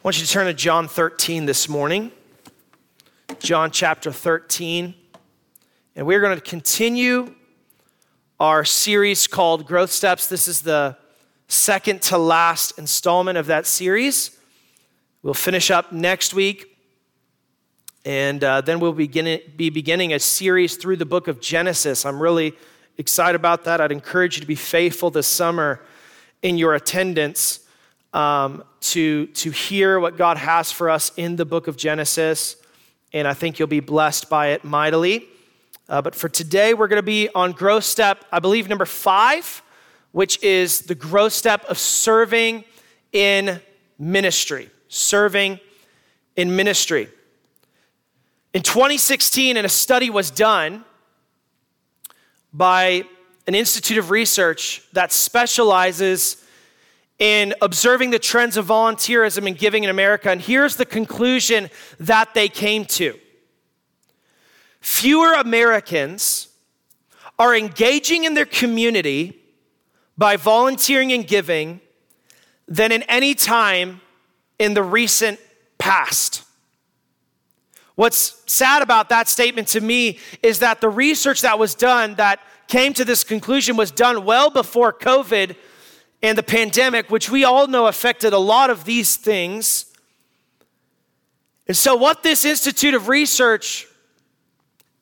I want you to turn to John 13 this morning. John chapter 13. And we're going to continue our series called Growth Steps. This is the second to last installment of that series. We'll finish up next week. And uh, then we'll begin, be beginning a series through the book of Genesis. I'm really excited about that. I'd encourage you to be faithful this summer in your attendance um, to, to hear what God has for us in the book of Genesis. And I think you'll be blessed by it mightily. Uh, but for today, we're going to be on growth step, I believe, number five, which is the growth step of serving in ministry. Serving in ministry. In 2016, and a study was done by an institute of research that specializes in observing the trends of volunteerism and giving in America. And here's the conclusion that they came to fewer Americans are engaging in their community by volunteering and giving than in any time in the recent past. What's sad about that statement to me is that the research that was done that came to this conclusion was done well before COVID and the pandemic, which we all know affected a lot of these things. And so, what this Institute of Research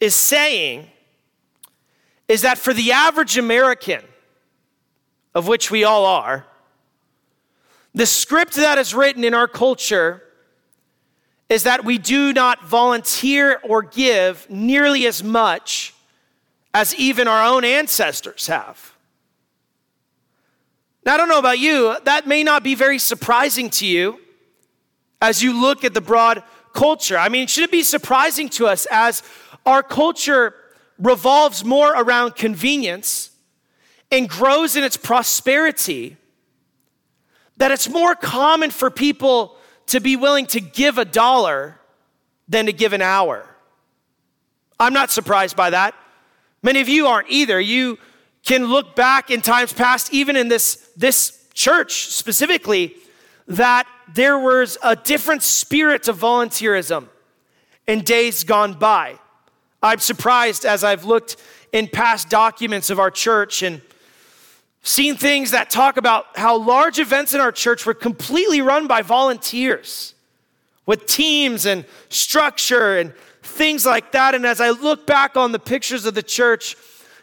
is saying is that for the average American, of which we all are, the script that is written in our culture is that we do not volunteer or give nearly as much as even our own ancestors have. Now, I don't know about you, that may not be very surprising to you as you look at the broad culture. I mean, should it be surprising to us as our culture revolves more around convenience and grows in its prosperity that it's more common for people to be willing to give a dollar than to give an hour? I'm not surprised by that. Many of you aren't either. You can look back in times past, even in this, this church specifically, that there was a different spirit of volunteerism in days gone by. I'm surprised as I've looked in past documents of our church and seen things that talk about how large events in our church were completely run by volunteers with teams and structure and things like that. And as I look back on the pictures of the church,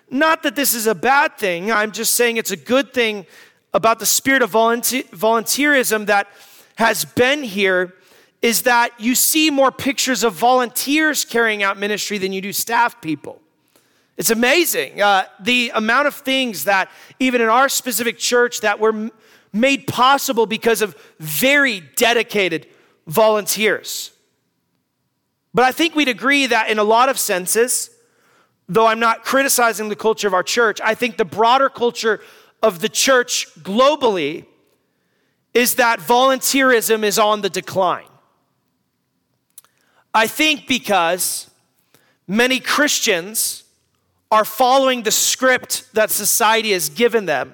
not that this is a bad thing, I'm just saying it's a good thing about the spirit of volunteer- volunteerism that has been here is that you see more pictures of volunteers carrying out ministry than you do staff people. It's amazing uh, the amount of things that, even in our specific church, that were made possible because of very dedicated volunteers. But I think we'd agree that in a lot of senses, though I'm not criticizing the culture of our church, I think the broader culture of the church globally is that volunteerism is on the decline. I think because many Christians are following the script that society has given them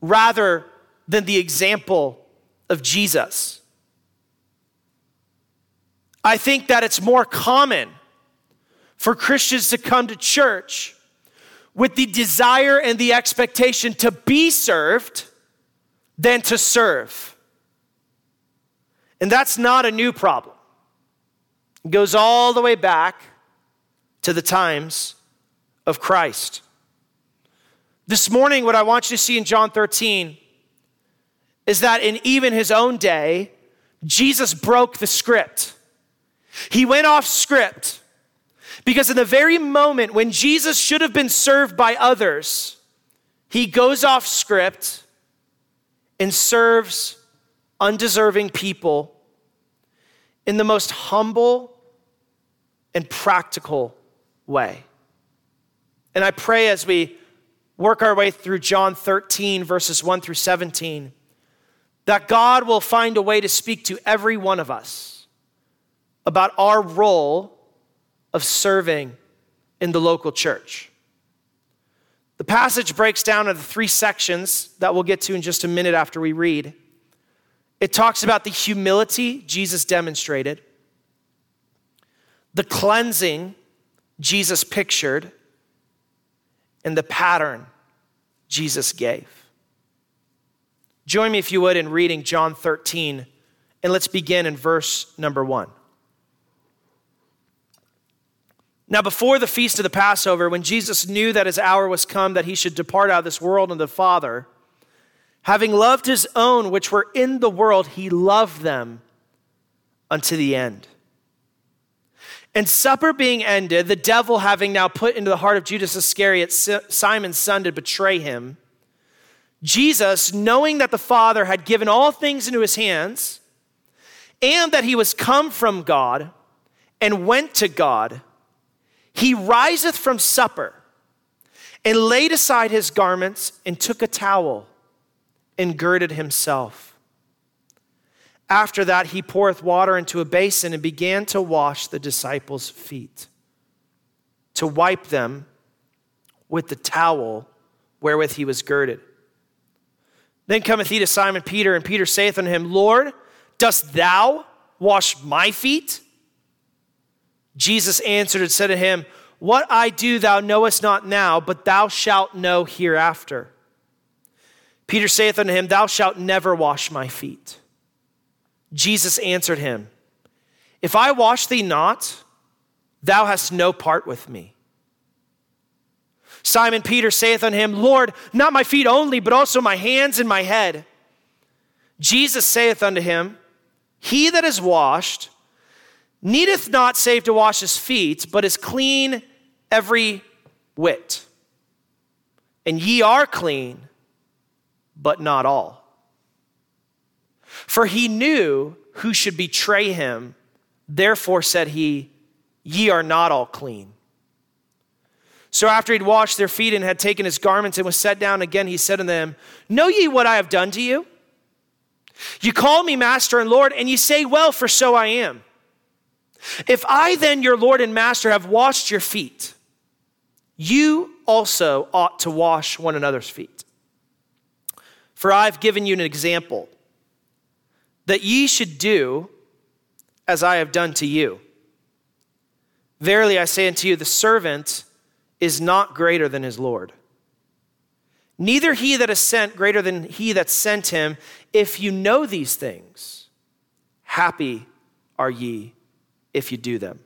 rather than the example of Jesus. I think that it's more common for Christians to come to church with the desire and the expectation to be served than to serve. And that's not a new problem. It goes all the way back to the times of Christ. This morning, what I want you to see in John 13 is that in even his own day, Jesus broke the script. He went off script because in the very moment when Jesus should have been served by others, he goes off script and serves undeserving people in the most humble and practical way. And I pray as we work our way through John 13, verses 1 through 17, that God will find a way to speak to every one of us about our role of serving in the local church. The passage breaks down into three sections that we'll get to in just a minute after we read. It talks about the humility Jesus demonstrated, the cleansing Jesus pictured, and the pattern Jesus gave. Join me, if you would, in reading John 13, and let's begin in verse number one. Now, before the feast of the Passover, when Jesus knew that his hour was come that he should depart out of this world and the Father, having loved his own which were in the world, he loved them unto the end. And supper being ended, the devil having now put into the heart of Judas Iscariot, Simon's son, to betray him, Jesus, knowing that the Father had given all things into his hands, and that he was come from God and went to God, he riseth from supper and laid aside his garments and took a towel and girded himself. After that, he poureth water into a basin and began to wash the disciples' feet, to wipe them with the towel wherewith he was girded. Then cometh he to Simon Peter, and Peter saith unto him, Lord, dost thou wash my feet? Jesus answered and said to him, What I do thou knowest not now, but thou shalt know hereafter. Peter saith unto him, Thou shalt never wash my feet. Jesus answered him, If I wash thee not, thou hast no part with me. Simon Peter saith unto him, Lord, not my feet only, but also my hands and my head. Jesus saith unto him, He that is washed, needeth not save to wash his feet, but is clean every whit. And ye are clean, but not all. For he knew who should betray him, therefore said he, Ye are not all clean. So after he'd washed their feet and had taken his garments and was set down again, he said to them, Know ye what I have done to you? You call me master and Lord, and ye say, Well, for so I am. If I then, your Lord and master, have washed your feet, you also ought to wash one another's feet. For I've given you an example that ye should do as I have done to you. Verily I say unto you, the servant is not greater than his Lord. Neither he that is sent greater than he that sent him. If you know these things, happy are ye if you do them.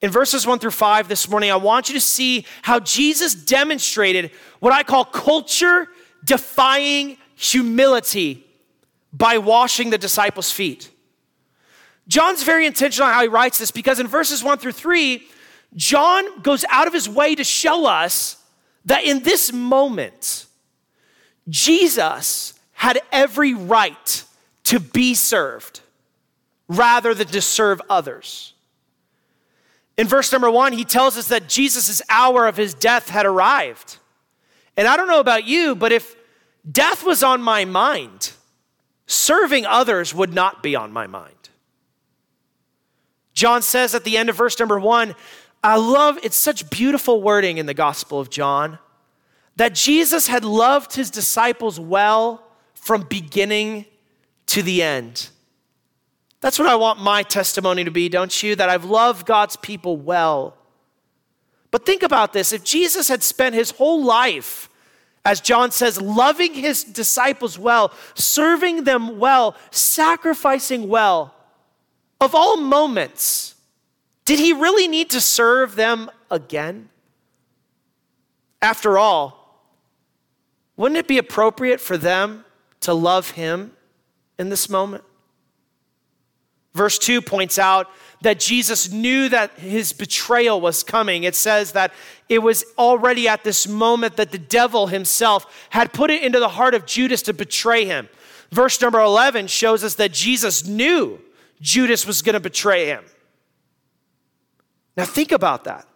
In verses one through five this morning, I want you to see how Jesus demonstrated what I call culture defying humility by washing the disciples' feet. John's very intentional how he writes this because in verses one through three, John goes out of his way to show us that in this moment, Jesus had every right to be served rather than to serve others. In verse number one, he tells us that Jesus' hour of his death had arrived. And I don't know about you, but if death was on my mind, serving others would not be on my mind. John says at the end of verse number one, I love it's such beautiful wording in the Gospel of John that Jesus had loved his disciples well from beginning to the end. That's what I want my testimony to be, don't you? That I've loved God's people well. But think about this if Jesus had spent his whole life, as John says, loving his disciples well, serving them well, sacrificing well, of all moments, did he really need to serve them again? After all, wouldn't it be appropriate for them to love him in this moment? Verse 2 points out that Jesus knew that his betrayal was coming. It says that it was already at this moment that the devil himself had put it into the heart of Judas to betray him. Verse number 11 shows us that Jesus knew Judas was going to betray him. Now, think about that.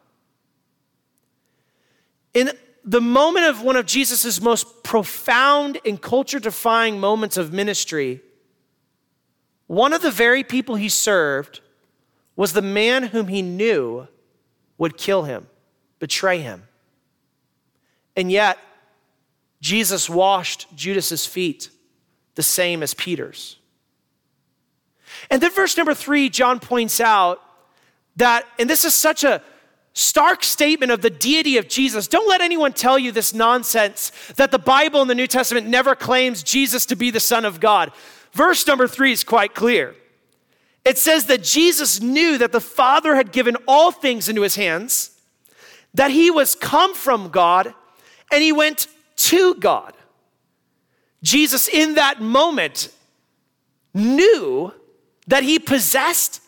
In the moment of one of Jesus' most profound and culture defying moments of ministry, one of the very people he served was the man whom he knew would kill him, betray him. And yet, Jesus washed Judas's feet the same as Peter's. And then, verse number three, John points out that, and this is such a stark statement of the deity of Jesus. Don't let anyone tell you this nonsense that the Bible in the New Testament never claims Jesus to be the Son of God. Verse number three is quite clear. It says that Jesus knew that the Father had given all things into his hands, that he was come from God, and he went to God. Jesus, in that moment, knew that he possessed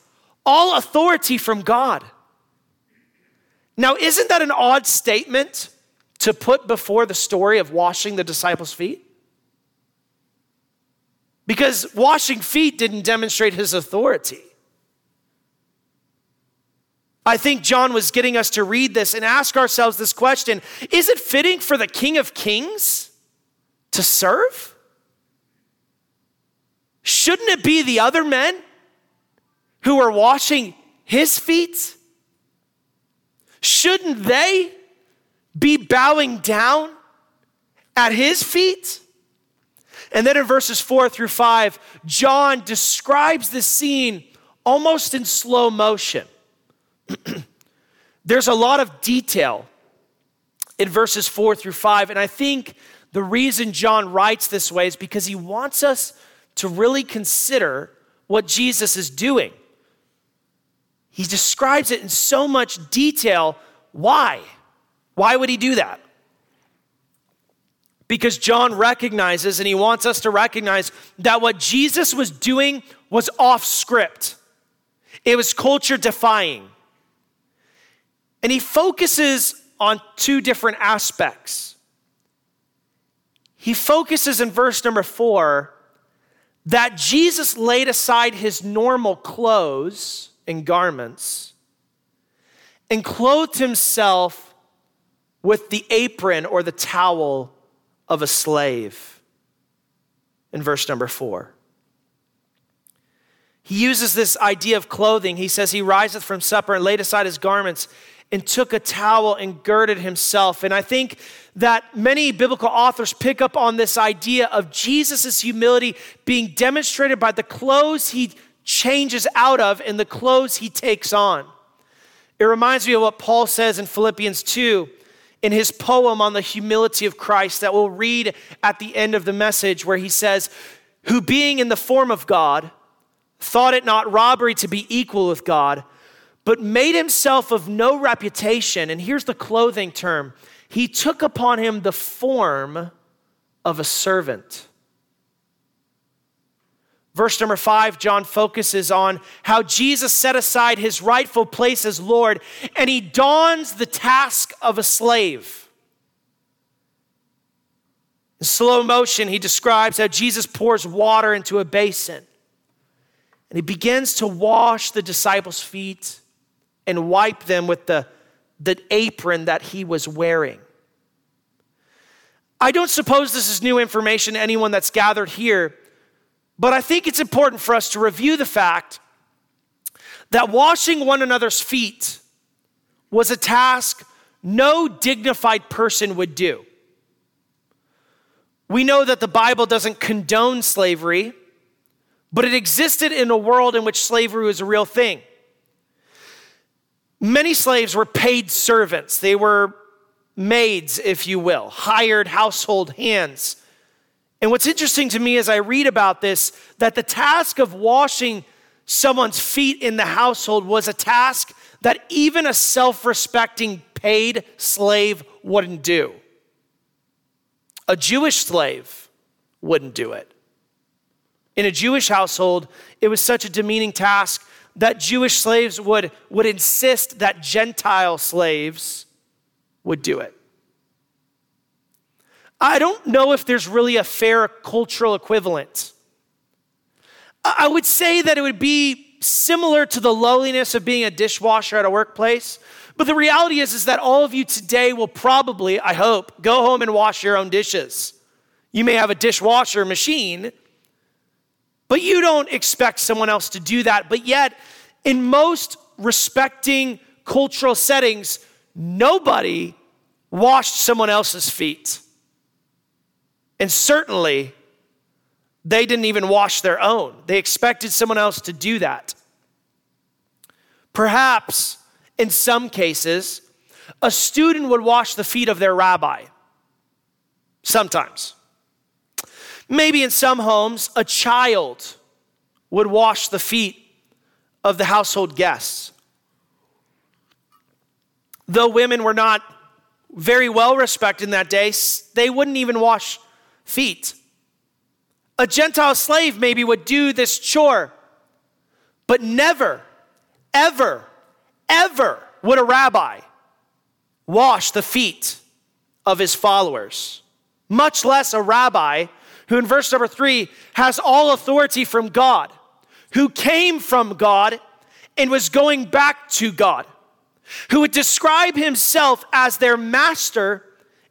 all authority from God. Now, isn't that an odd statement to put before the story of washing the disciples' feet? Because washing feet didn't demonstrate his authority. I think John was getting us to read this and ask ourselves this question Is it fitting for the King of Kings to serve? Shouldn't it be the other men who are washing his feet? Shouldn't they be bowing down at his feet? And then in verses four through five, John describes the scene almost in slow motion. There's a lot of detail in verses four through five, and I think the reason John writes this way is because he wants us to really consider what Jesus is doing. He describes it in so much detail. Why? Why would he do that? Because John recognizes, and he wants us to recognize, that what Jesus was doing was off script, it was culture defying. And he focuses on two different aspects. He focuses in verse number four that Jesus laid aside his normal clothes and garments and clothed himself with the apron or the towel of a slave. In verse number four, he uses this idea of clothing. He says, He riseth from supper and laid aside his garments and took a towel and girded himself. And I think that many biblical authors pick up on this idea of Jesus' humility being demonstrated by the clothes he changes out of and the clothes he takes on. It reminds me of what Paul says in Philippians 2 in his poem on the humility of Christ that we'll read at the end of the message, where he says, Who being in the form of God, thought it not robbery to be equal with God, but made himself of no reputation. And here's the clothing term He took upon him the form of a servant Verse number five, John focuses on how Jesus set aside his rightful place as Lord and he dons the task of a slave. In slow motion, he describes how Jesus pours water into a basin and he begins to wash the disciples' feet and wipe them with the, the apron that he was wearing. I don't suppose this is new information to anyone that's gathered here. But I think it's important for us to review the fact that washing one another's feet was a task no dignified person would do. We know that the Bible doesn't condone slavery, but it existed in a world in which slavery was a real thing. Many slaves were paid servants, they were maids, if you will, hired household hands. And what's interesting to me as I read about this, that the task of washing someone's feet in the household was a task that even a self respecting paid slave wouldn't do. A Jewish slave wouldn't do it. In a Jewish household, it was such a demeaning task that Jewish slaves would, would insist that Gentile slaves would do it. I don't know if there's really a fair cultural equivalent. I would say that it would be similar to the lowliness of being a dishwasher at a workplace. But the reality is, is that all of you today will probably, I hope, go home and wash your own dishes. You may have a dishwasher machine, but you don't expect someone else to do that. But yet, in most respecting cultural settings, nobody washed someone else's feet. And certainly, They didn't even wash their own, they expected someone else to do that. Perhaps in some cases, a student would wash the feet of their rabbi. Sometimes. Maybe in some homes, a child would wash the feet of the household guests. Though women were not very well respected in that day, they wouldn't even wash feet. A Gentile slave maybe would do this chore, but never, ever, ever would a rabbi wash the feet of his followers, much less a rabbi who, in verse number three, has all authority from God, who came from God and was going back to God, who would describe himself as their master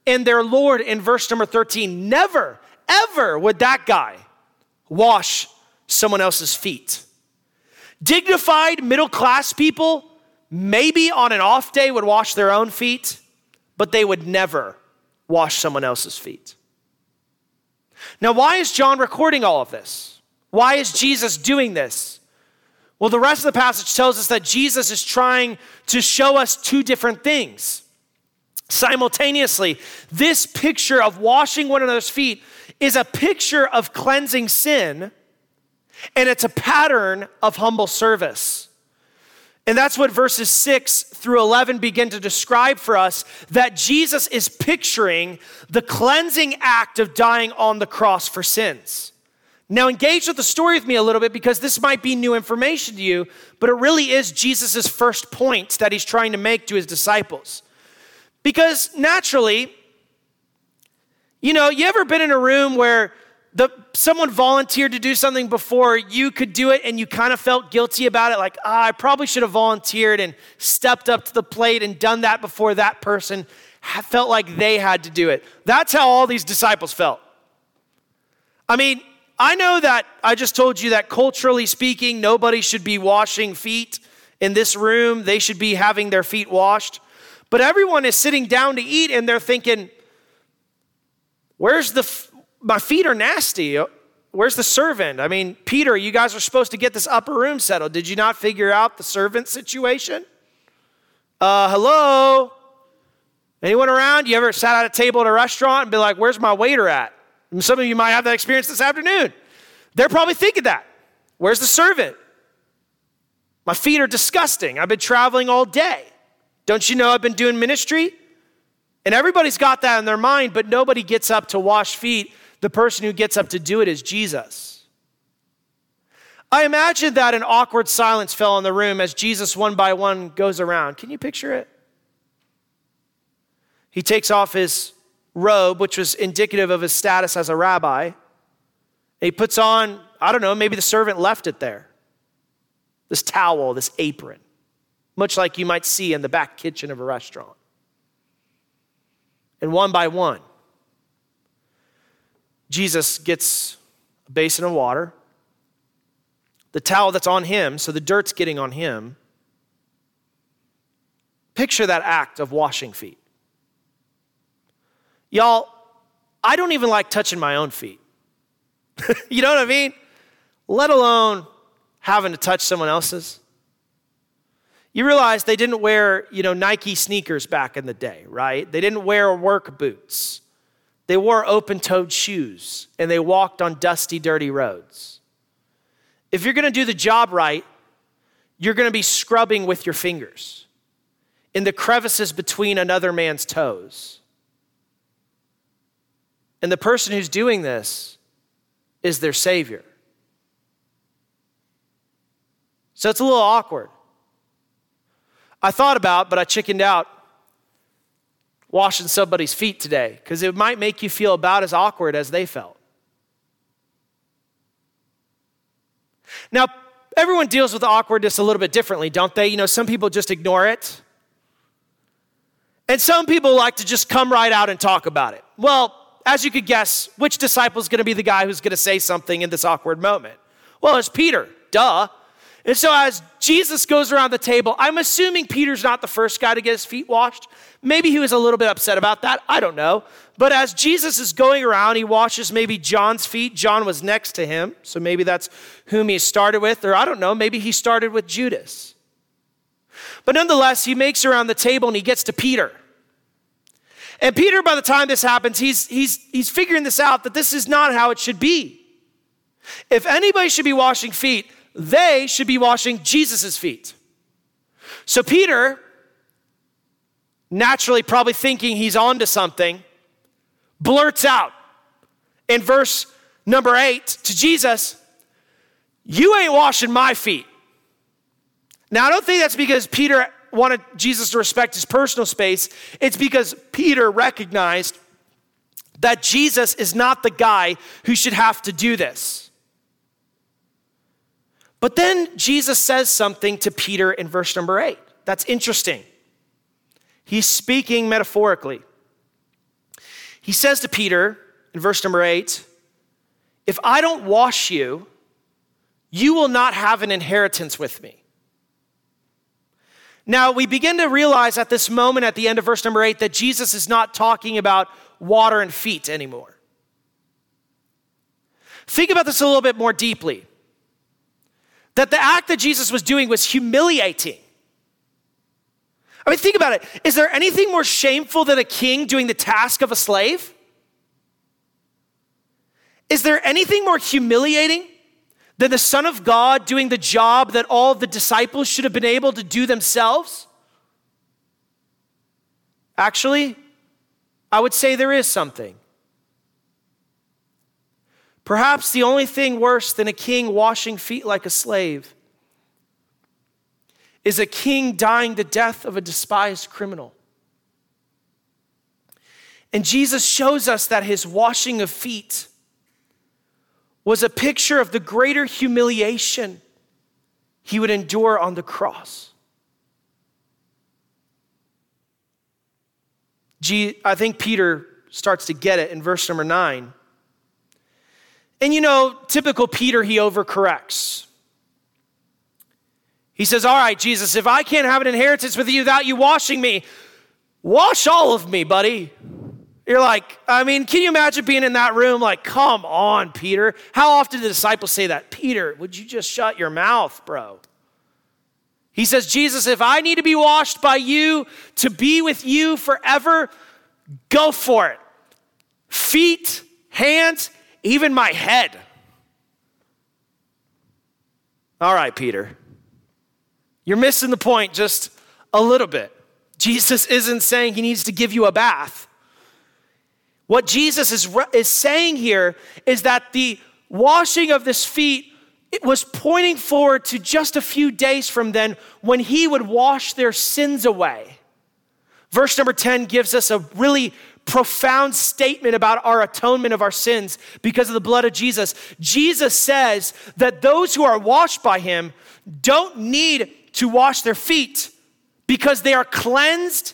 and their Lord in verse number 13. Never, ever would that guy wash someone else's feet. Dignified middle class people, maybe on an off day, would wash their own feet, but they would never wash someone else's feet. Now, why is John recording all of this? Why is Jesus doing this? Well, the rest of the passage tells us that Jesus is trying to show us two different things. Simultaneously, this picture of washing one another's feet is a picture of cleansing sin, and it's a pattern of humble service. And that's what verses 6 through 11 begin to describe for us that Jesus is picturing the cleansing act of dying on the cross for sins. Now, engage with the story with me a little bit because this might be new information to you, but it really is Jesus' first point that he's trying to make to his disciples. Because naturally, you know, you ever been in a room where the, someone volunteered to do something before you could do it and you kind of felt guilty about it? Like ah, i probably should have volunteered and stepped up to the plate and done that before that person felt like they had to do it. That's how all these disciples felt. I mean i know that i just told you that culturally speaking nobody should be washing feet in this room. They should be having their feet washed but everyone is sitting down to eat and they're thinking where's the my feet are nasty. Where's the servant? I mean, Peter, you guys are supposed to get this upper room settled. Did you not figure out the servant situation? Uh, hello? Anyone around? You ever sat at a table at a restaurant and be like, where's my waiter at? And some of you might have that experience this afternoon. They're probably thinking that. Where's the servant? My feet are disgusting. I've been traveling all day. Don't you know I've been doing ministry? And everybody's got that in their mind, but nobody gets up to wash feet the person who gets up to do it is Jesus. I imagine that an awkward silence fell in the room as Jesus, one by one, goes around. Can you picture it? He takes off his robe, which was indicative of his status as a rabbi. He puts on, I don't know, maybe the servant left it there. This towel, this apron, much like you might see in the back kitchen of a restaurant. And one by one, Jesus gets a basin of water, the towel that's on him, so the dirt's getting on him. Picture that act of washing feet. Y'all, I don't even like touching my own feet. you know what I mean? Let alone having to touch someone else's. You realize they didn't wear, you know, Nike sneakers back in the day, right? They didn't wear work boots. They wore open toed shoes and they walked on dusty, dirty roads. If you're gonna do the job right, you're gonna be scrubbing with your fingers in the crevices between another man's toes. And the person who's doing this is their Savior. So it's a little awkward. I thought about, but I chickened out washing somebody's feet today because it might make you feel about as awkward as they felt. Now, everyone deals with awkwardness a little bit differently, don't they? You know, some people just ignore it. And some people like to just come right out and talk about it. Well, as you could guess, which disciple is going to be the guy who's going to say something in this awkward moment? Well, it's Peter, duh. And so, as Jesus goes around the table, I'm assuming Peter's not the first guy to get his feet washed. Maybe he was a little bit upset about that. I don't know. But as Jesus is going around, he washes maybe John's feet. John was next to him. So maybe that's whom he started with. Or I don't know, maybe he started with Judas. But nonetheless, he makes around the table and he gets to Peter. And Peter, by the time this happens, he's, he's, he's figuring this out that this is not how it should be. If anybody should be washing feet, they should be washing Jesus' feet. So Peter, naturally probably thinking he's onto something, blurts out in verse number eight to Jesus, You ain't washing my feet. Now, I don't think that's because Peter wanted Jesus to respect his personal space, it's because Peter recognized that Jesus is not the guy who should have to do this. But then Jesus says something to Peter in verse number eight. That's interesting. He's speaking metaphorically. He says to Peter in verse number eight, If I don't wash you, you will not have an inheritance with me. Now, we begin to realize at this moment at the end of verse number eight that Jesus is not talking about water and feet anymore. Think about this a little bit more deeply. That the act that Jesus was doing was humiliating. I mean, think about it. Is there anything more shameful than a king doing the task of a slave? Is there anything more humiliating than the Son of God doing the job that all the disciples should have been able to do themselves? Actually, I would say there is something. Perhaps the only thing worse than a king washing feet like a slave is a king dying the death of a despised criminal. And Jesus shows us that his washing of feet was a picture of the greater humiliation he would endure on the cross. I think Peter starts to get it in verse number nine. And you know, typical Peter, he overcorrects. He says, All right, Jesus, if I can't have an inheritance with you without you washing me, wash all of me, buddy. You're like, I mean, can you imagine being in that room? Like, come on, Peter. How often do the disciples say that? Peter, would you just shut your mouth, bro? He says, Jesus, if I need to be washed by you to be with you forever, go for it. Feet, hands, even my head. All right, Peter. You're missing the point just a little bit. Jesus isn't saying he needs to give you a bath. What Jesus is, is saying here is that the washing of this feet it was pointing forward to just a few days from then when he would wash their sins away. Verse number 10 gives us a really profound statement about our atonement of our sins because of the blood of Jesus. Jesus says that those who are washed by him don't need to wash their feet because they are cleansed.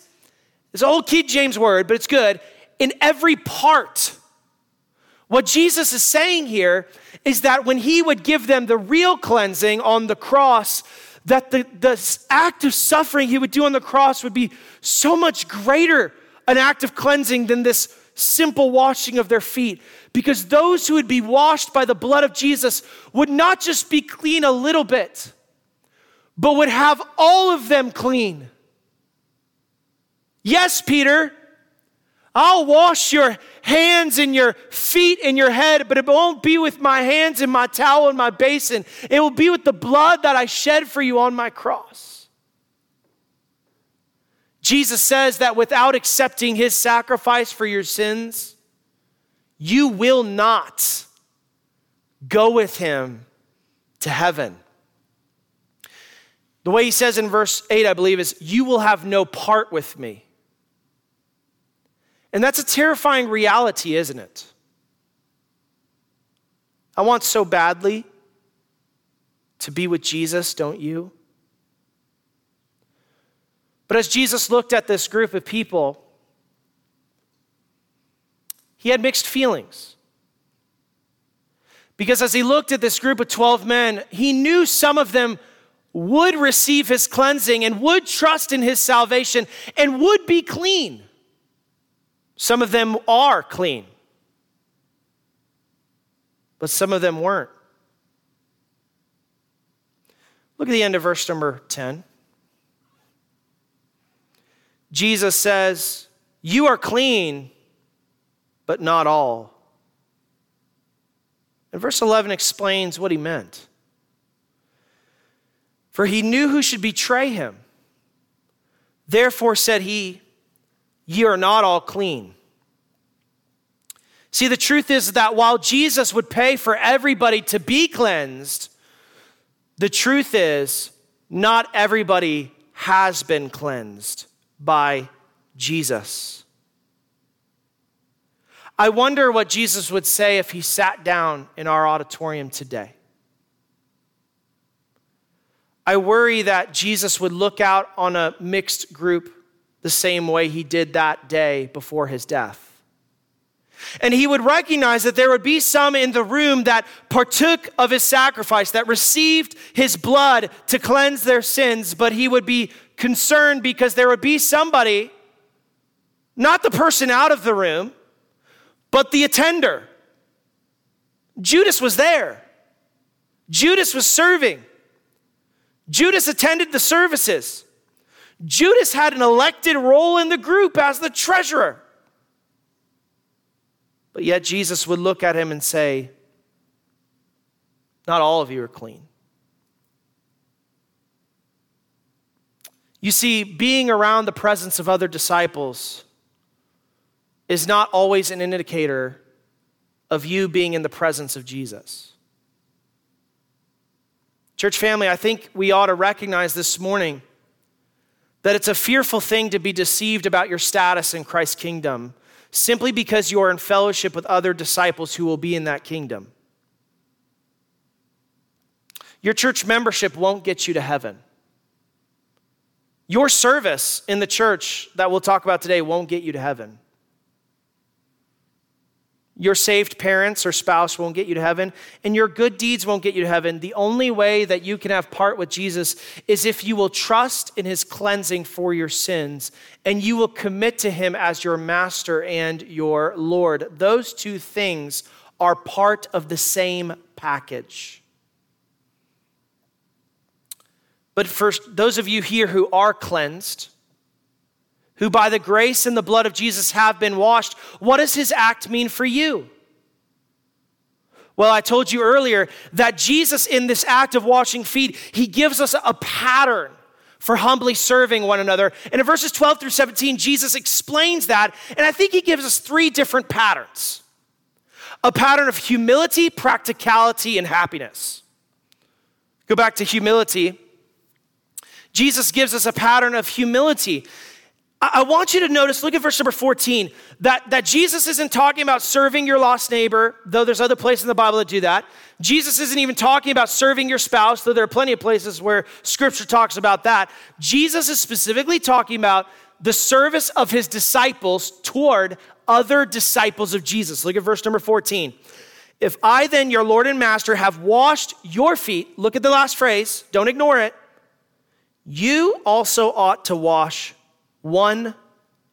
It's an old King James word, but it's good in every part. What Jesus is saying here is that when he would give them the real cleansing on the cross, that the, the act of suffering he would do on the cross would be so much greater an act of cleansing than this simple washing of their feet. Because those who would be washed by the blood of Jesus would not just be clean a little bit, but would have all of them clean. Yes, Peter, I'll wash your hands and your feet and your head, but it won't be with my hands and my towel and my basin. It will be with the blood that I shed for you on my cross. Jesus says that without accepting his sacrifice for your sins, you will not go with him to heaven. The way he says in verse 8, I believe, is, You will have no part with me. And that's a terrifying reality, isn't it? I want so badly to be with Jesus, don't you? But as Jesus looked at this group of people, he had mixed feelings. Because as he looked at this group of 12 men, he knew some of them would receive his cleansing and would trust in his salvation and would be clean. Some of them are clean, but some of them weren't. Look at the end of verse number 10. Jesus says, You are clean, but not all. And verse 11 explains what he meant. For he knew who should betray him. Therefore said he, Ye are not all clean. See, the truth is that while Jesus would pay for everybody to be cleansed, the truth is not everybody has been cleansed by Jesus. I wonder what Jesus would say if he sat down in our auditorium today. I worry that Jesus would look out on a mixed group the same way he did that day before his death. And he would recognize that there would be some in the room that partook of his sacrifice, that received his blood to cleanse their sins, but he would be concerned because there would be somebody, not the person out of the room, but the attender. Judas was there. Judas was serving. Judas attended the services. Judas had an elected role in the group as the treasurer. But yet Jesus would look at him and say, Not all of you are clean. You see, being around the presence of other disciples is not always an indicator of you being in the presence of Jesus. Church family, I think we ought to recognize this morning that it's a fearful thing to be deceived about your status in Christ's kingdom simply because you are in fellowship with other disciples who will be in that kingdom. Your church membership won't get you to heaven. Your service in the church that we'll talk about today won't get you to heaven. Your saved parents or spouse won't get you to heaven, and your good deeds won't get you to heaven. The only way that you can have part with Jesus is if you will trust in his cleansing for your sins and you will commit to him as your master and your Lord. Those two things are part of the same package. But for those of you here who are cleansed, who by the grace and the blood of Jesus have been washed, what does his act mean for you? Well, I told you earlier that Jesus, in this act of washing feet, he gives us a pattern for humbly serving one another. And in verses 12 through 17, Jesus explains that, and I think he gives us three different patterns a pattern of humility, practicality, and happiness. Go back to humility. Jesus gives us a pattern of humility. I want you to notice, look at verse number 14, that, that Jesus isn't talking about serving your lost neighbor, though there's other places in the Bible that do that. Jesus isn't even talking about serving your spouse, though there are plenty of places where scripture talks about that. Jesus is specifically talking about the service of his disciples toward other disciples of Jesus. Look at verse number 14. If I then, your Lord and Master, have washed your feet, look at the last phrase, don't ignore it, you also ought to wash one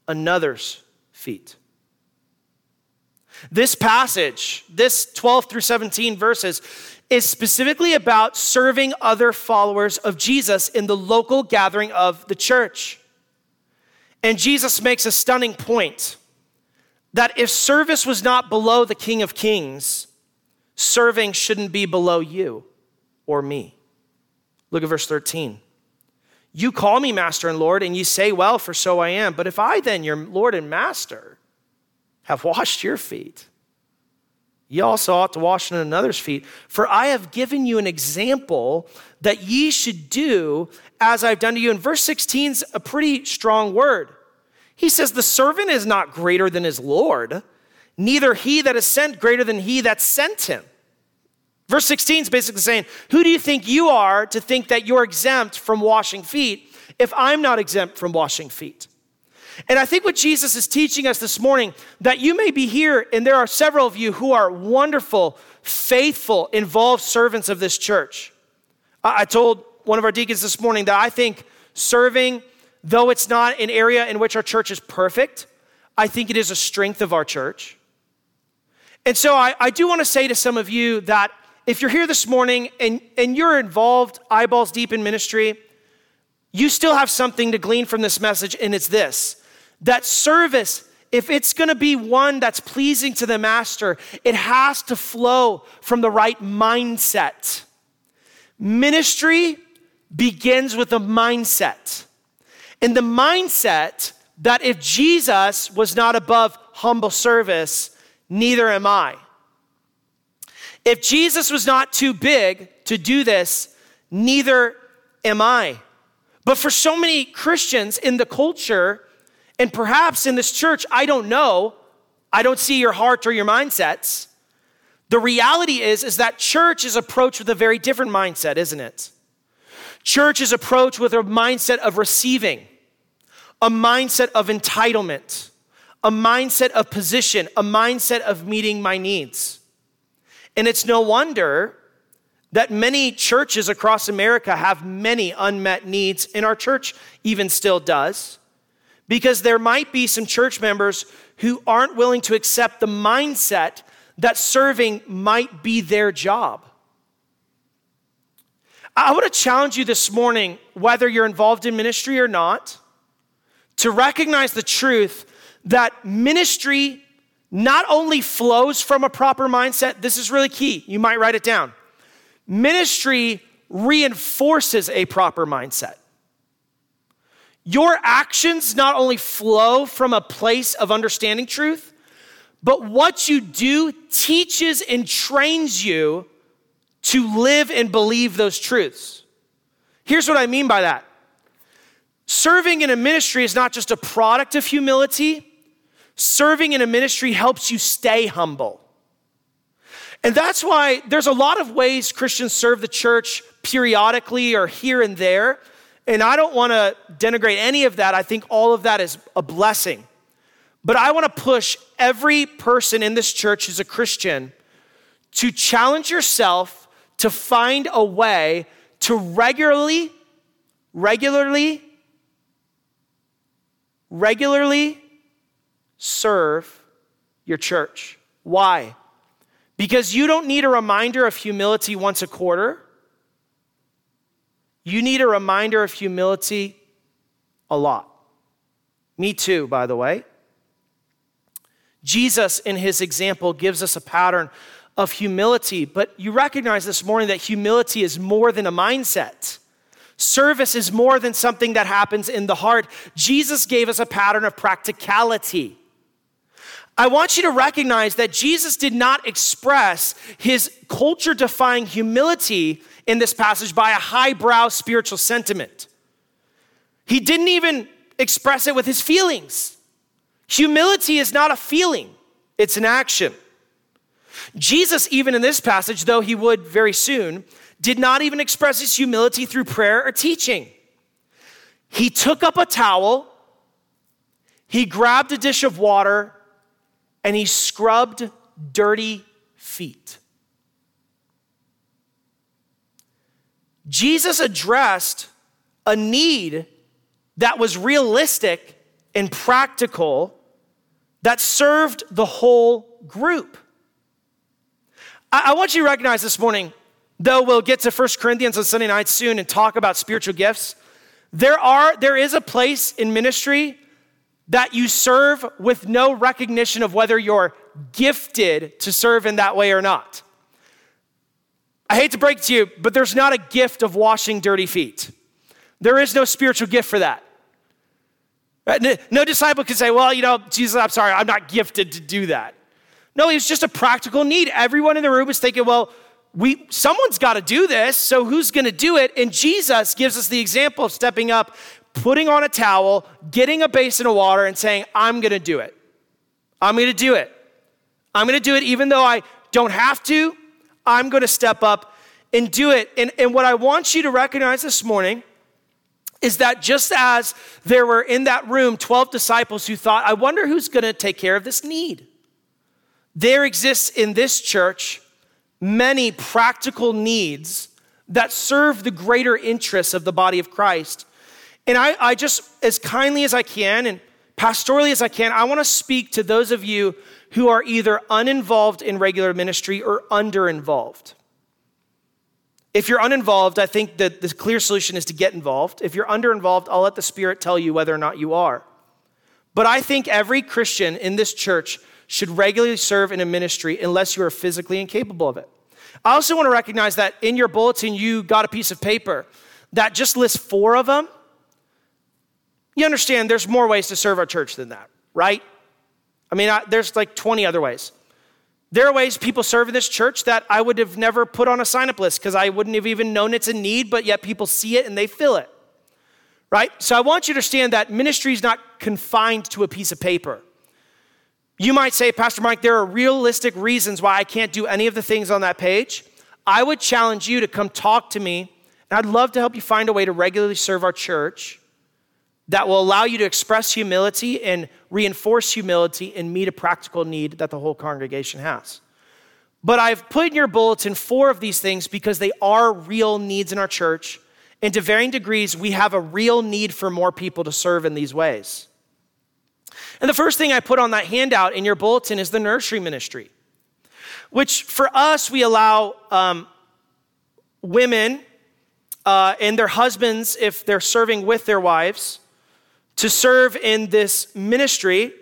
another's feet. This passage, this 12 through 17 verses, is specifically about serving other followers of Jesus in the local gathering of the church. And Jesus makes a stunning point that if service was not below the King of Kings, serving shouldn't be below you or me. Look at verse 13. You call me master and Lord, and you say, Well, for so I am. But if I then, your Lord and master, have washed your feet, ye also ought to wash one another's feet. For I have given you an example that ye should do as I've done to you. And verse 16 is a pretty strong word. He says, The servant is not greater than his Lord, neither he that is sent greater than he that sent him. Verse 16 is basically saying, Who do you think you are to think that you're exempt from washing feet if I'm not exempt from washing feet? And I think what Jesus is teaching us this morning, that you may be here, and there are several of you who are wonderful, faithful, involved servants of this church. I told one of our deacons this morning, that I think serving, though it's not an area in which our church is perfect, I think it is a strength of our church. And so I, I do want to say to some of you that if you're here this morning and, and you're involved eyeballs deep in ministry, you still have something to glean from this message, and it's this that service, if it's gonna be one that's pleasing to the master, it has to flow from the right mindset. Ministry begins with a mindset. And the mindset that if Jesus was not above humble service, neither am I. If Jesus was not too big to do this, neither am I. But for so many Christians in the culture, and perhaps in this church, I don't know, I don't see your heart or your mindsets. The reality is, is that church is approached with a very different mindset, isn't it? Church is approached with a mindset of receiving, a mindset of entitlement, a mindset of position, a mindset of meeting my needs. And it's no wonder that many churches across America have many unmet needs, and our church even still does, because there might be some church members who aren't willing to accept the mindset that serving might be their job. I want to challenge you this morning, whether you're involved in ministry or not, to recognize the truth that ministry not only flows from a proper mindset, this is really key. You might write it down. Ministry reinforces a proper mindset. Your actions not only flow from a place of understanding truth, but what you do teaches and trains you to live and believe those truths. Here's what I mean by that serving in a ministry is not just a product of humility, serving in a ministry helps you stay humble. And that's why there's a lot of ways Christians serve the church periodically or here and there. And I don't want to denigrate any of that. I think all of that is a blessing. But I want to push every person in this church who's a Christian to challenge yourself to find a way to regularly, regularly, regularly serve your church. Why? Because you don't need a reminder of humility once a quarter. You need a reminder of humility a lot. Me too, by the way. Jesus, in his example, gives us a pattern of humility, but you recognize this morning that humility is more than a mindset. Service is more than something that happens in the heart. Jesus gave us a pattern of practicality. I want you to recognize that Jesus did not express his culture defying humility in this passage by a highbrow spiritual sentiment. He didn't even express it with his feelings. Humility is not a feeling, it's an action. Jesus, even in this passage, though he would very soon, did not even express his humility through prayer or teaching. He took up a towel, he grabbed a dish of water, and he scrubbed dirty feet. Jesus addressed a need that was realistic and practical that served the whole group. I, want you to recognize this morning, though we'll get to 1 Corinthians on Sunday night soon and talk about spiritual gifts, there, are, there is a place in ministry that you serve with no recognition of whether you're gifted to serve in that way or not. I hate to break to you, but there's not a gift of washing dirty feet. There is no spiritual gift for that. No disciple can say, Well, you know, Jesus, I'm sorry, I'm not gifted to do that. No, it's just a practical need. Everyone in the room is thinking, Well, we, someone's got to do this, so who's going to do it? And Jesus gives us the example of stepping up putting on a towel, getting a basin of water, and saying, I'm gonna do it. I'm gonna do it. I'm gonna do it even though I don't have to. I'm gonna step up and do it. And, and what I want you to recognize this morning is that just as there were in that room 12 disciples who thought, I wonder who's gonna take care of this need, there exists in this church many practical needs that serve the greater interests of the body of Christ. And I, I just, as kindly as I can and pastorally as I can, I want to speak to those of you who are either uninvolved in regular ministry or under-involved. If you're uninvolved, I think that the clear solution is to get involved. If you're under-involved, I'll let the Spirit tell you whether or not you are. But I think every Christian in this church should regularly serve in a ministry unless you are physically incapable of it. I also want to recognize that in your bulletin, you got a piece of paper that just lists four of them. You understand there's more ways to serve our church than that, right? I mean, I, there's like 20 other ways. There are ways people serve in this church that I would have never put on a sign up list because I wouldn't have even known it's a need, but yet people see it and they fill it, right? So I want you to understand that ministry is not confined to a piece of paper. You might say, Pastor Mike, there are realistic reasons why I can't do any of the things on that page. I would challenge you to come talk to me, and I'd love to help you find a way to regularly serve our church that will allow you to express humility and reinforce humility and meet a practical need that the whole congregation has. But I've put in your bulletin four of these things because they are real needs in our church. And to varying degrees, we have a real need for more people to serve in these ways. And the first thing I put on that handout in your bulletin is the nursery ministry, which for us, we allow um, women uh, and their husbands, if they're serving with their wives, to serve in this ministry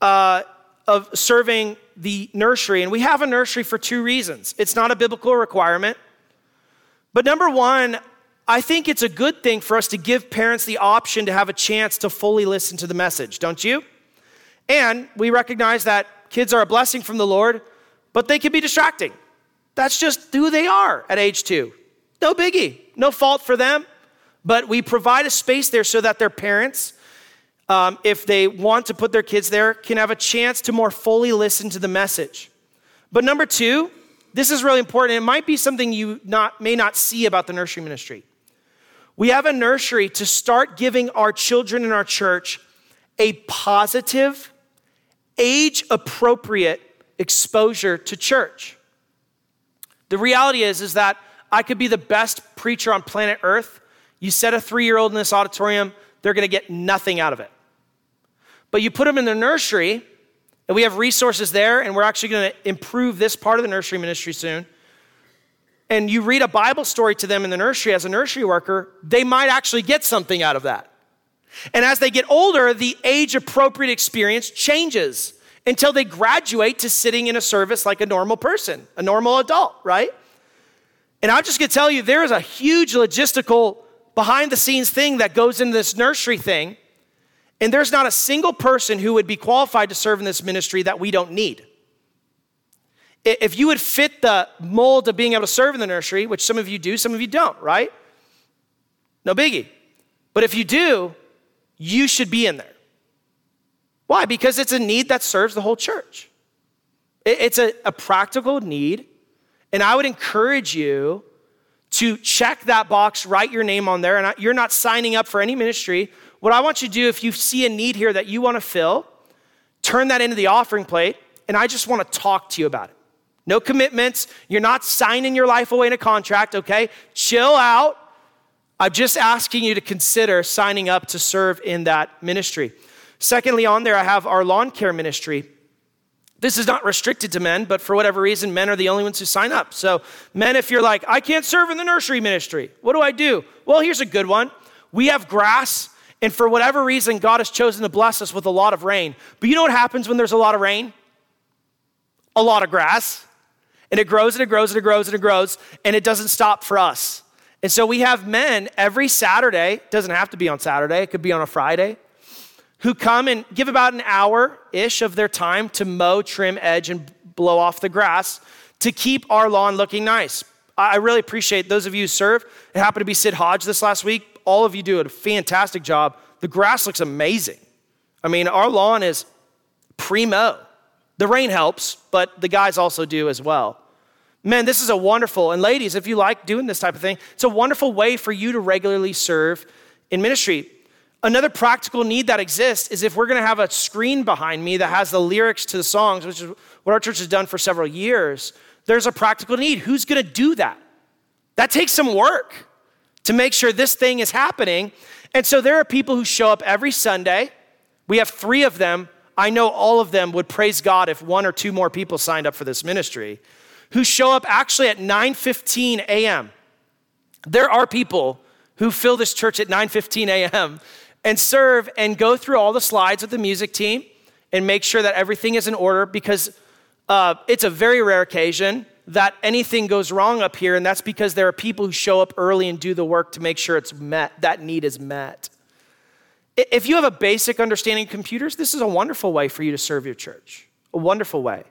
uh, of serving the nursery. And we have a nursery for two reasons it's not a biblical requirement. But number one, I think it's a good thing for us to give parents the option to have a chance to fully listen to the message, don't you? And we recognize that kids are a blessing from the Lord, but they can be distracting. That's just who they are at age two. No biggie, no fault for them, but we provide a space there so that their parents, um, if they want to put their kids there, can have a chance to more fully listen to the message. But number two, this is really important. It might be something you not, may not see about the nursery ministry. We have a nursery to start giving our children in our church a positive, age appropriate exposure to church. The reality is is that I could be the best preacher on planet Earth. You set a 3-year-old in this auditorium, they're going to get nothing out of it. But you put them in the nursery, and we have resources there, and we're actually going to improve this part of the nursery ministry soon and you read a Bible story to them in the nursery as a nursery worker, they might actually get something out of that. And as they get older, the age appropriate experience changes until they graduate to sitting in a service like a normal person, a normal adult, right? And I'm just gonna tell you, there is a huge logistical behind the scenes thing that goes into this nursery thing. And there's not a single person who would be qualified to serve in this ministry that we don't need if you would fit the mold of being able to serve in the nursery, which some of you do, some of you don't, right? No biggie. But if you do, you should be in there. Why? Because it's a need that serves the whole church. It's a, a practical need. And I would encourage you to check that box, write your name on there. And you're not signing up for any ministry. What I want you to do, if you see a need here that you want to fill, turn that into the offering plate. And I just want to talk to you about it. No commitments. You're not signing your life away in a contract, okay? Chill out. I'm just asking you to consider signing up to serve in that ministry. Secondly, on there, I have our lawn care ministry. This is not restricted to men, but for whatever reason, men are the only ones who sign up. So, men, if you're like, I can't serve in the nursery ministry, what do I do? Well, here's a good one. We have grass, and for whatever reason, God has chosen to bless us with a lot of rain. But you know what happens when there's a lot of rain? A lot of grass. And it grows and it grows and it grows and it grows, and it doesn't stop for us. And so we have men every Saturday, doesn't have to be on Saturday, it could be on a Friday, who come and give about an hour ish of their time to mow, trim, edge, and blow off the grass to keep our lawn looking nice. I really appreciate those of you who serve. It happened to be Sid Hodge this last week. All of you do a fantastic job. The grass looks amazing. I mean, our lawn is primo. The rain helps, but the guys also do as well. Men, this is a wonderful, and ladies, if you like doing this type of thing, it's a wonderful way for you to regularly serve in ministry. Another practical need that exists is if we're going to have a screen behind me that has the lyrics to the songs, which is what our church has done for several years, there's a practical need. Who's going to do that? That takes some work to make sure this thing is happening. And so there are people who show up every Sunday. We have three of them. I know all of them would praise God if one or two more people signed up for this ministry who show up actually at 9:15 a.m. There are people who fill this church at 9:15 a.m. and serve and go through all the slides with the music team and make sure that everything is in order because uh, it's a very rare occasion that anything goes wrong up here, and that's because there are people who show up early and do the work to make sure it's met, that need is met. If you have a basic understanding of computers, this is a wonderful way for you to serve your church. A wonderful way.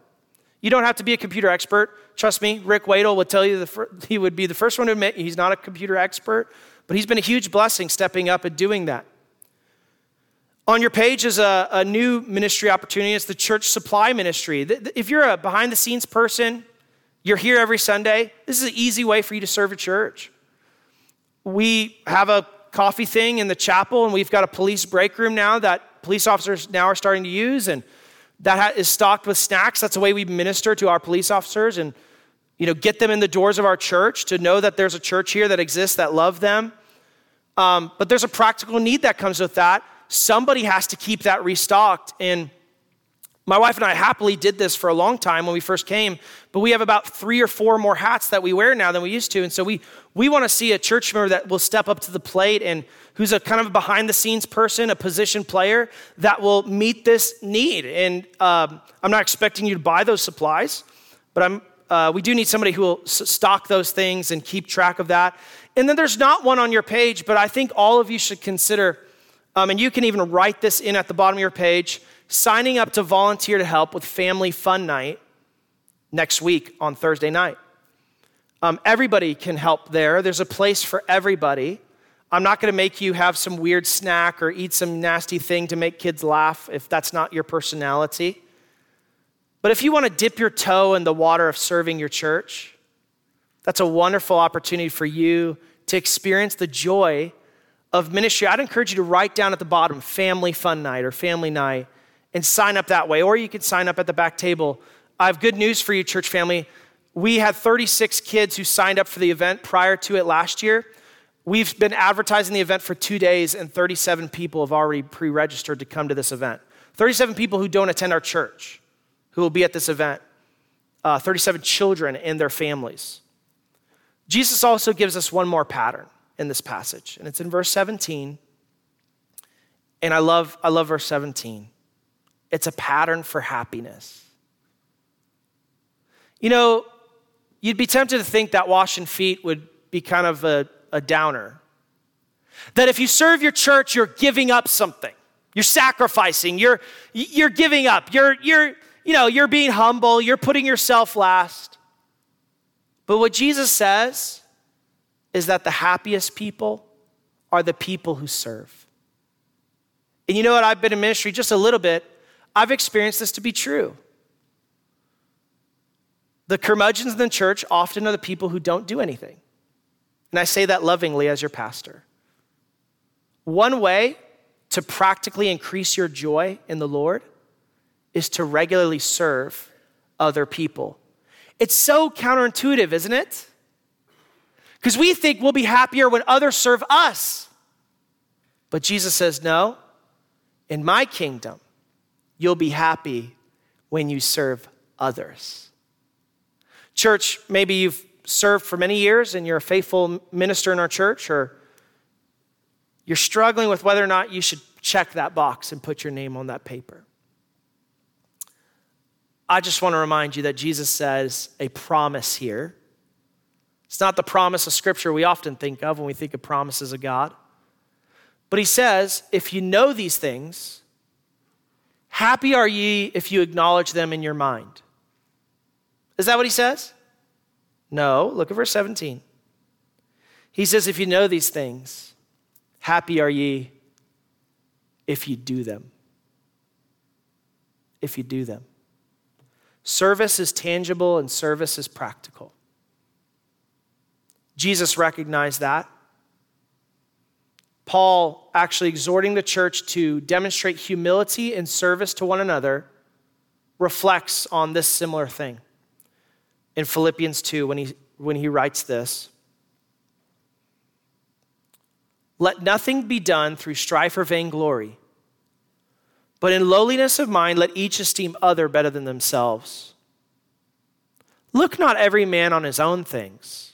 You don't have to be a computer expert. Trust me, Rick Wadle would tell you the fir- he would be the first one to admit he's not a computer expert, but he's been a huge blessing stepping up and doing that. On your page is a, a new ministry opportunity. It's the church supply ministry. If you're a behind the scenes person, you're here every Sunday, this is an easy way for you to serve a church. We have a coffee thing in the chapel, and we've got a police break room now that police officers now are starting to use, and that is stocked with snacks. That's the way we minister to our police officers and you know get them in the doors of our church to know that there's a church here that exists that love them. Um, but there's a practical need that comes with that. Somebody has to keep that restocked, and my wife and I happily did this for a long time when we first came, but we have about three or four more hats that we wear now than we used to. And so we, we want to see a church member that will step up to the plate and who's a kind of a behind the scenes person, a position player that will meet this need. And um, I'm not expecting you to buy those supplies, but I'm, uh, we do need somebody who will stock those things and keep track of that. And then there's not one on your page, but I think all of you should consider, um, and you can even write this in at the bottom of your page signing up to volunteer to help with Family Fun Night next week on Thursday night. Um, everybody can help there. There's a place for everybody. I'm not going to make you have some weird snack or eat some nasty thing to make kids laugh if that's not your personality. But if you want to dip your toe in the water of serving your church, that's a wonderful opportunity for you to experience the joy of ministry. I'd encourage you to write down at the bottom family fun night or family night and sign up that way. Or you can sign up at the back table. I have good news for you, church family. We had 36 kids who signed up for the event prior to it last year. We've been advertising the event for two days, and 37 people have already pre registered to come to this event. 37 people who don't attend our church who will be at this event, uh, 37 children and their families. Jesus also gives us one more pattern in this passage, and it's in verse 17. And I love, I love verse 17. It's a pattern for happiness. You know, you'd be tempted to think that washing feet would be kind of a, a downer. That if you serve your church, you're giving up something. You're sacrificing. You're, you're giving up. You're, you're, you know, you're being humble. You're putting yourself last. But what Jesus says is that the happiest people are the people who serve. And you know what? I've been in ministry just a little bit. I've experienced this to be true. The curmudgeons in the church often are the people who don't do anything. And I say that lovingly as your pastor. One way to practically increase your joy in the Lord is to regularly serve other people. It's so counterintuitive, isn't it? Because we think we'll be happier when others serve us. But Jesus says, no, in my kingdom, You'll be happy when you serve others. Church, maybe you've served for many years and you're a faithful minister in our church, or you're struggling with whether or not you should check that box and put your name on that paper. I just want to remind you that Jesus says a promise here. It's not the promise of Scripture we often think of when we think of promises of God. But he says, if you know these things, Happy are ye if you acknowledge them in your mind. Is that what he says? No. Look at verse 17. He says, If you know these things, happy are ye if you do them. If you do them. Service is tangible and service is practical. Jesus recognized that. Paul actually exhorting the church to demonstrate humility and service to one another reflects on this similar thing in Philippians 2 when he, when he writes this. Let nothing be done through strife or vainglory, but in lowliness of mind, let each esteem other better than themselves. Look not every man on his own things,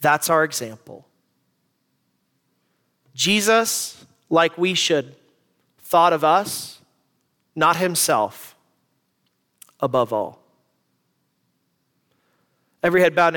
That's our example. Jesus, like we should, thought of us, not himself, above all. Every head bowed and every